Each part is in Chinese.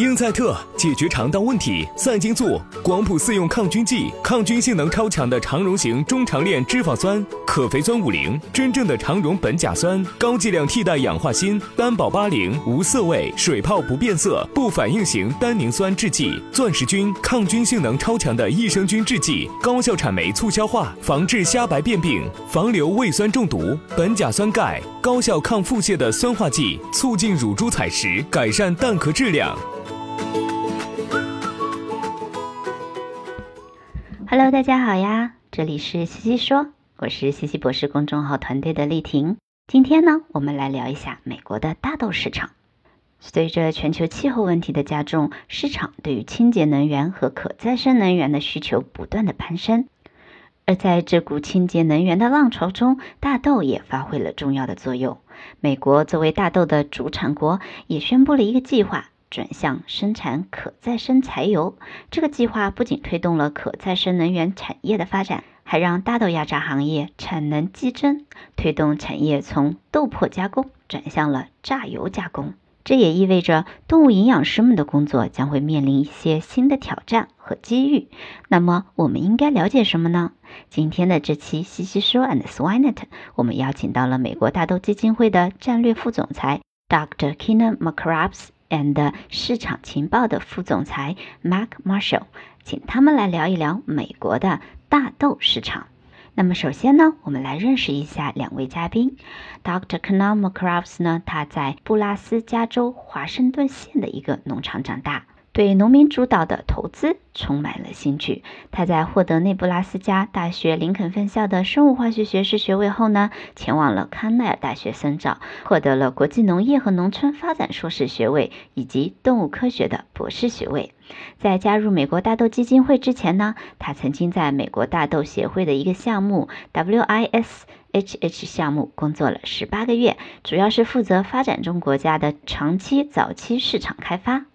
英赛特解决肠道问题，赛金素广谱四用抗菌剂，抗菌性能超强的肠溶型中长链脂肪酸，可肥酸五零，真正的肠溶苯甲酸，高剂量替代氧化锌，单保八零，无色味，水泡不变色，不反应型单宁酸制剂，钻石菌抗菌性能超强的益生菌制剂，高效产酶促消化，防治虾白变病，防流胃酸中毒，苯甲酸钙高效抗腹泻的酸化剂，促进乳猪采食，改善蛋壳质量。Hello，大家好呀，这里是西西说，我是西西博士公众号团队的丽婷。今天呢，我们来聊一下美国的大豆市场。随着全球气候问题的加重，市场对于清洁能源和可再生能源的需求不断的攀升。而在这股清洁能源的浪潮中，大豆也发挥了重要的作用。美国作为大豆的主产国，也宣布了一个计划。转向生产可再生柴油，这个计划不仅推动了可再生能源产业的发展，还让大豆压榨行业产能激增，推动产业从豆粕加工转向了榨油加工。这也意味着动物营养师们的工作将会面临一些新的挑战和机遇。那么，我们应该了解什么呢？今天的这期西西说 and Swinet，我们邀请到了美国大豆基金会的战略副总裁 Dr. Keenan McCraps。And 市场情报的副总裁 Mark Marshall，请他们来聊一聊美国的大豆市场。那么首先呢，我们来认识一下两位嘉宾。Dr. Kenan McCraps 呢，他在布拉斯加州华盛顿县的一个农场长大。对农民主导的投资充满了兴趣。他在获得内布拉斯加大学林肯分校的生物化学学士学位后呢，前往了康奈尔大学深造，获得了国际农业和农村发展硕士学位以及动物科学的博士学位。在加入美国大豆基金会之前呢，他曾经在美国大豆协会的一个项目 WISHH 项目工作了十八个月，主要是负责发展中国家的长期早期市场开发。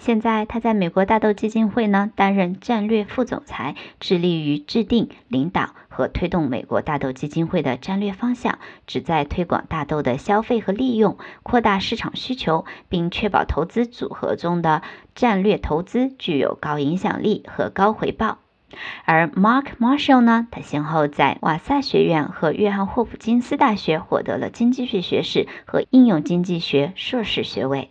现在他在美国大豆基金会呢担任战略副总裁，致力于制定、领导和推动美国大豆基金会的战略方向，旨在推广大豆的消费和利用，扩大市场需求，并确保投资组合中的战略投资具有高影响力和高回报。而 Mark Marshall 呢，他先后在瓦萨学院和约翰霍普金斯大学获得了经济学学士和应用经济学硕士学位。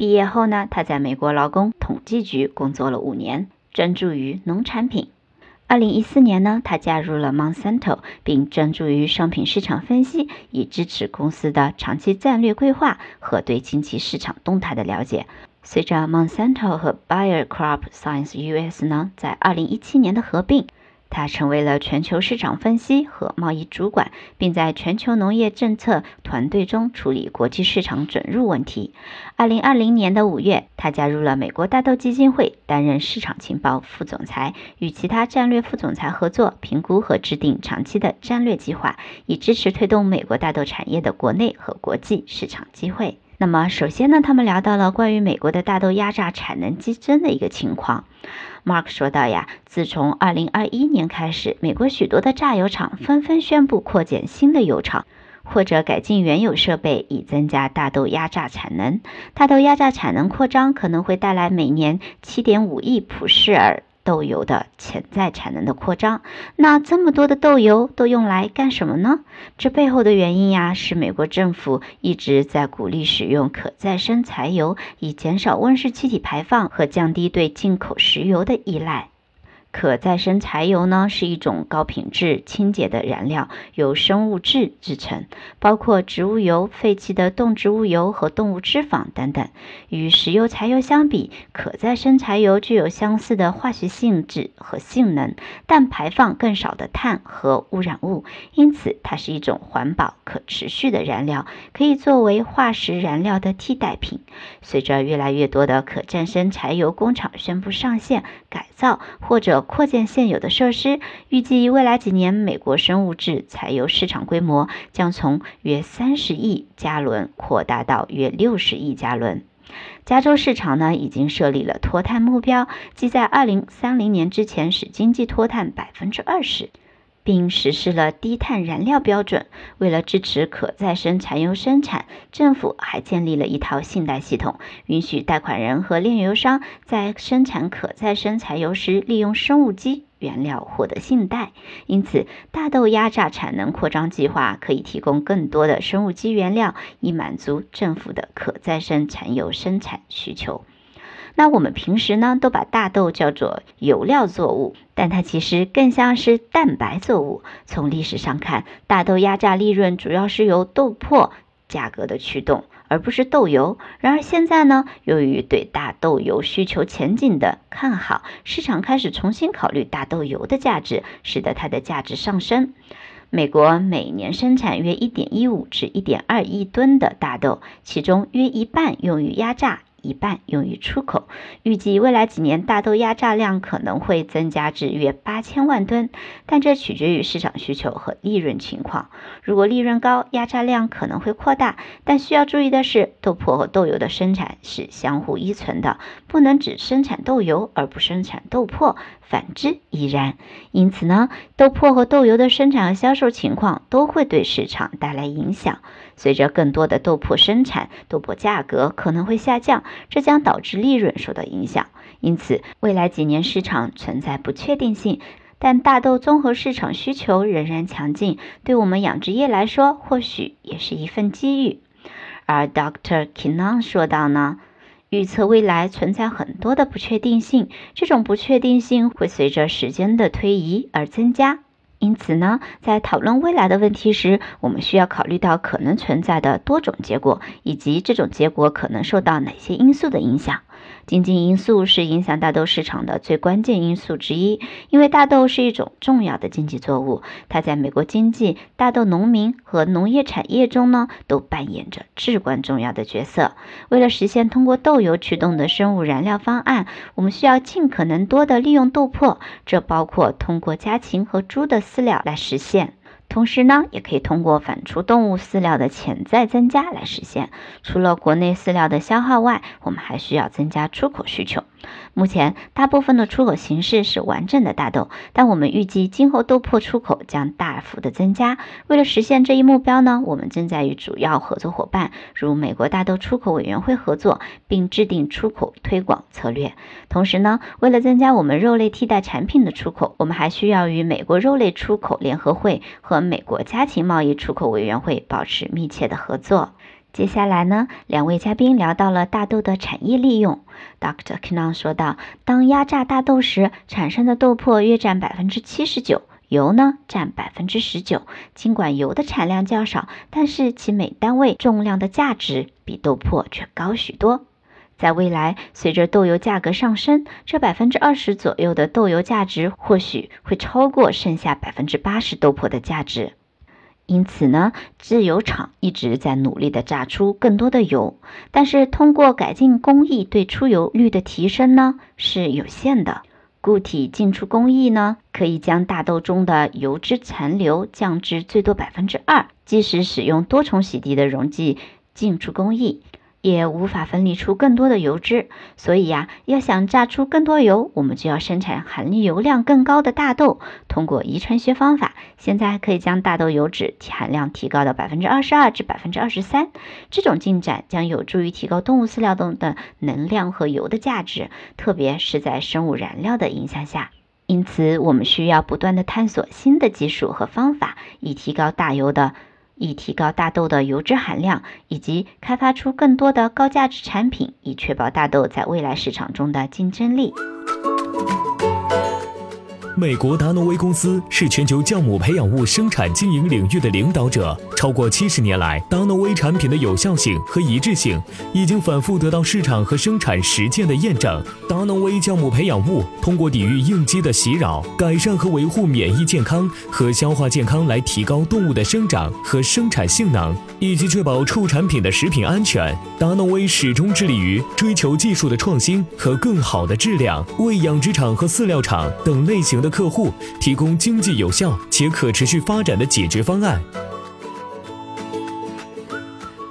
毕业后呢，他在美国劳工统计局工作了五年，专注于农产品。二零一四年呢，他加入了 Monsanto，并专注于商品市场分析，以支持公司的长期战略规划和对经济市场动态的了解。随着 Monsanto 和 Bayer Crop Science US 呢，在二零一七年的合并。他成为了全球市场分析和贸易主管，并在全球农业政策团队中处理国际市场准入问题。二零二零年的五月，他加入了美国大豆基金会，担任市场情报副总裁，与其他战略副总裁合作，评估和制定长期的战略计划，以支持推动美国大豆产业的国内和国际市场机会。那么，首先呢，他们聊到了关于美国的大豆压榨产能激增的一个情况。Mark 说道呀，自从2021年开始，美国许多的榨油厂纷纷宣布扩建新的油厂，或者改进原有设备，以增加大豆压榨产能。大豆压榨产能扩张可能会带来每年7.5亿普式尔。豆油的潜在产能的扩张，那这么多的豆油都用来干什么呢？这背后的原因呀，是美国政府一直在鼓励使用可再生柴油，以减少温室气体排放和降低对进口石油的依赖。可再生柴油呢是一种高品质、清洁的燃料，由生物质制成，包括植物油、废弃的动植物油和动物脂肪等等。与石油、柴油相比，可再生柴油具有相似的化学性质和性能，但排放更少的碳和污染物，因此它是一种环保、可持续的燃料，可以作为化石燃料的替代品。随着越来越多的可再生柴油工厂宣布上线、改造或者扩建现有的设施，预计未来几年，美国生物质柴油市场规模将从约三十亿加仑扩大到约六十亿加仑。加州市场呢，已经设立了脱碳目标，即在二零三零年之前使经济脱碳百分之二十。并实施了低碳燃料标准。为了支持可再生柴油生产，政府还建立了一套信贷系统，允许贷款人和炼油商在生产可再生柴油时利用生物基原料获得信贷。因此，大豆压榨产能扩张计划可以提供更多的生物基原料，以满足政府的可再生柴油生产需求。那我们平时呢，都把大豆叫做油料作物，但它其实更像是蛋白作物。从历史上看，大豆压榨利润主要是由豆粕价格的驱动，而不是豆油。然而现在呢，由于对大豆油需求前景的看好，市场开始重新考虑大豆油的价值，使得它的价值上升。美国每年生产约1.15至1.2亿吨的大豆，其中约一半用于压榨。一半用于出口，预计未来几年大豆压榨量可能会增加至约八千万吨，但这取决于市场需求和利润情况。如果利润高，压榨量可能会扩大。但需要注意的是，豆粕和豆油的生产是相互依存的，不能只生产豆油而不生产豆粕，反之亦然。因此呢，豆粕和豆油的生产和销售情况都会对市场带来影响。随着更多的豆粕生产，豆粕价格可能会下降，这将导致利润受到影响。因此，未来几年市场存在不确定性，但大豆综合市场需求仍然强劲，对我们养殖业来说，或许也是一份机遇。而 Dr. Kinan 说道呢，预测未来存在很多的不确定性，这种不确定性会随着时间的推移而增加。因此呢，在讨论未来的问题时，我们需要考虑到可能存在的多种结果，以及这种结果可能受到哪些因素的影响。经济因素是影响大豆市场的最关键因素之一，因为大豆是一种重要的经济作物，它在美国经济、大豆农民和农业产业中呢都扮演着至关重要的角色。为了实现通过豆油驱动的生物燃料方案，我们需要尽可能多的利用豆粕，这包括通过家禽和猪的饲料来实现。同时呢，也可以通过反刍动物饲料的潜在增加来实现。除了国内饲料的消耗外，我们还需要增加出口需求。目前，大部分的出口形式是完整的大豆，但我们预计今后豆粕出口将大幅的增加。为了实现这一目标呢，我们正在与主要合作伙伴如美国大豆出口委员会合作，并制定出口推广策略。同时呢，为了增加我们肉类替代产品的出口，我们还需要与美国肉类出口联合会和美国家禽贸易出口委员会保持密切的合作。接下来呢，两位嘉宾聊到了大豆的产业利用。Dr. Kinon 说道：“当压榨大豆时，产生的豆粕约占百分之七十九，油呢占百分之十九。尽管油的产量较少，但是其每单位重量的价值比豆粕却高许多。在未来，随着豆油价格上升，这百分之二十左右的豆油价值或许会超过剩下百分之八十豆粕的价值。”因此呢，制油厂一直在努力的榨出更多的油，但是通过改进工艺对出油率的提升呢是有限的。固体进出工艺呢，可以将大豆中的油脂残留降至最多百分之二，即使使用多重洗涤的溶剂进出工艺。也无法分离出更多的油脂，所以呀，要想榨出更多油，我们就要生产含油量更高的大豆。通过遗传学方法，现在可以将大豆油脂含量提高到百分之二十二至百分之二十三。这种进展将有助于提高动物饲料中的能量和油的价值，特别是在生物燃料的影响下。因此，我们需要不断的探索新的技术和方法，以提高大油的。以提高大豆的油脂含量，以及开发出更多的高价值产品，以确保大豆在未来市场中的竞争力。美国达诺威公司是全球酵母培养物生产经营领域的领导者。超过七十年来，达诺威产品的有效性和一致性已经反复得到市场和生产实践的验证。达诺威酵母培养物通过抵御应激的袭扰，改善和维护免疫健康和消化健康，来提高动物的生长和生产性能，以及确保畜产品的食品安全。达诺威始终致力于追求技术的创新和更好的质量，为养殖场和饲料厂等类型的客户提供经济有效且可持续发展的解决方案。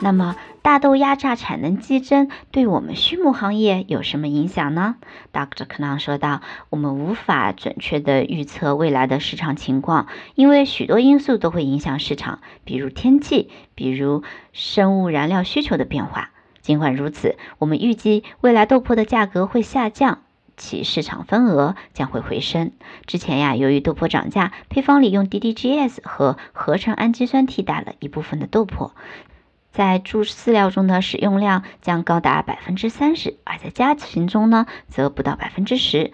那么，大豆压榨产能激增对我们畜牧行业有什么影响呢？Dr. k n a n 说道：“我们无法准确地预测未来的市场情况，因为许多因素都会影响市场，比如天气，比如生物燃料需求的变化。尽管如此，我们预计未来豆粕的价格会下降，其市场份额将会回升。之前呀，由于豆粕涨价，配方里用 DDGS 和合成氨基酸替代了一部分的豆粕。”在猪饲料中的使用量将高达百分之三十，而在家禽中呢，则不到百分之十。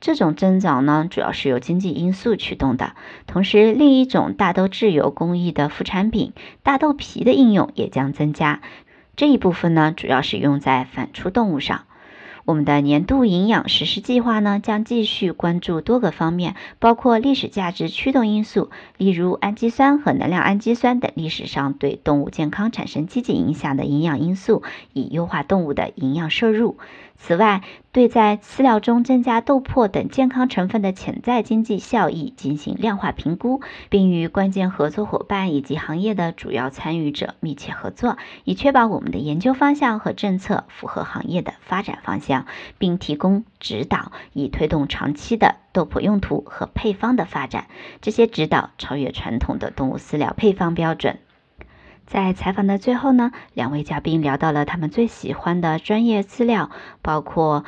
这种增长呢，主要是由经济因素驱动的。同时，另一种大豆制油工艺的副产品——大豆皮的应用也将增加。这一部分呢，主要是用在反刍动物上。我们的年度营养实施计划呢，将继续关注多个方面，包括历史价值驱动因素，例如氨基酸和能量氨基酸等历史上对动物健康产生积极影响的营养因素，以优化动物的营养摄入。此外，对在饲料中增加豆粕等健康成分的潜在经济效益进行量化评估，并与关键合作伙伴以及行业的主要参与者密切合作，以确保我们的研究方向和政策符合行业的发展方向，并提供指导，以推动长期的豆粕用途和配方的发展。这些指导超越传统的动物饲料配方标准。在采访的最后呢，两位嘉宾聊到了他们最喜欢的专业资料，包括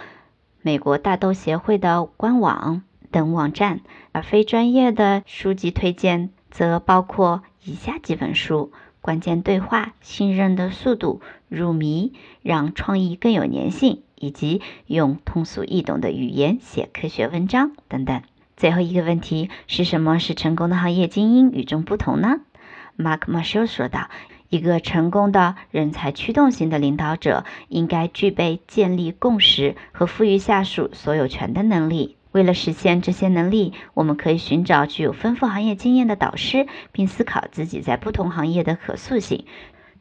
美国大豆协会的官网等网站；而非专业的书籍推荐则包括以下几本书：《关键对话》《信任的速度》《入迷》《让创意更有粘性》，以及用通俗易懂的语言写科学文章等等。最后一个问题是什么是成功的行业精英与众不同呢？Mark Marshall 说道。一个成功的人才驱动型的领导者应该具备建立共识和赋予下属所有权的能力。为了实现这些能力，我们可以寻找具有丰富行业经验的导师，并思考自己在不同行业的可塑性，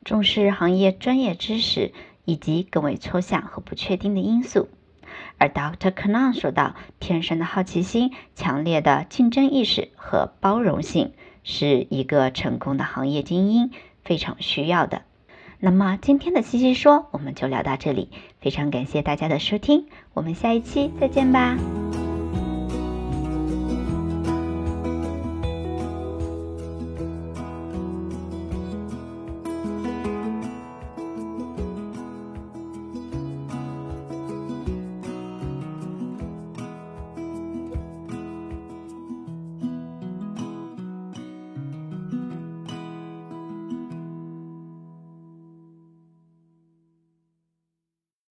重视行业专业知识以及更为抽象和不确定的因素。而 Dr. k n a n 说道：“天生的好奇心、强烈的竞争意识和包容性是一个成功的行业精英。”非常需要的。那么今天的西西说我们就聊到这里，非常感谢大家的收听，我们下一期再见吧。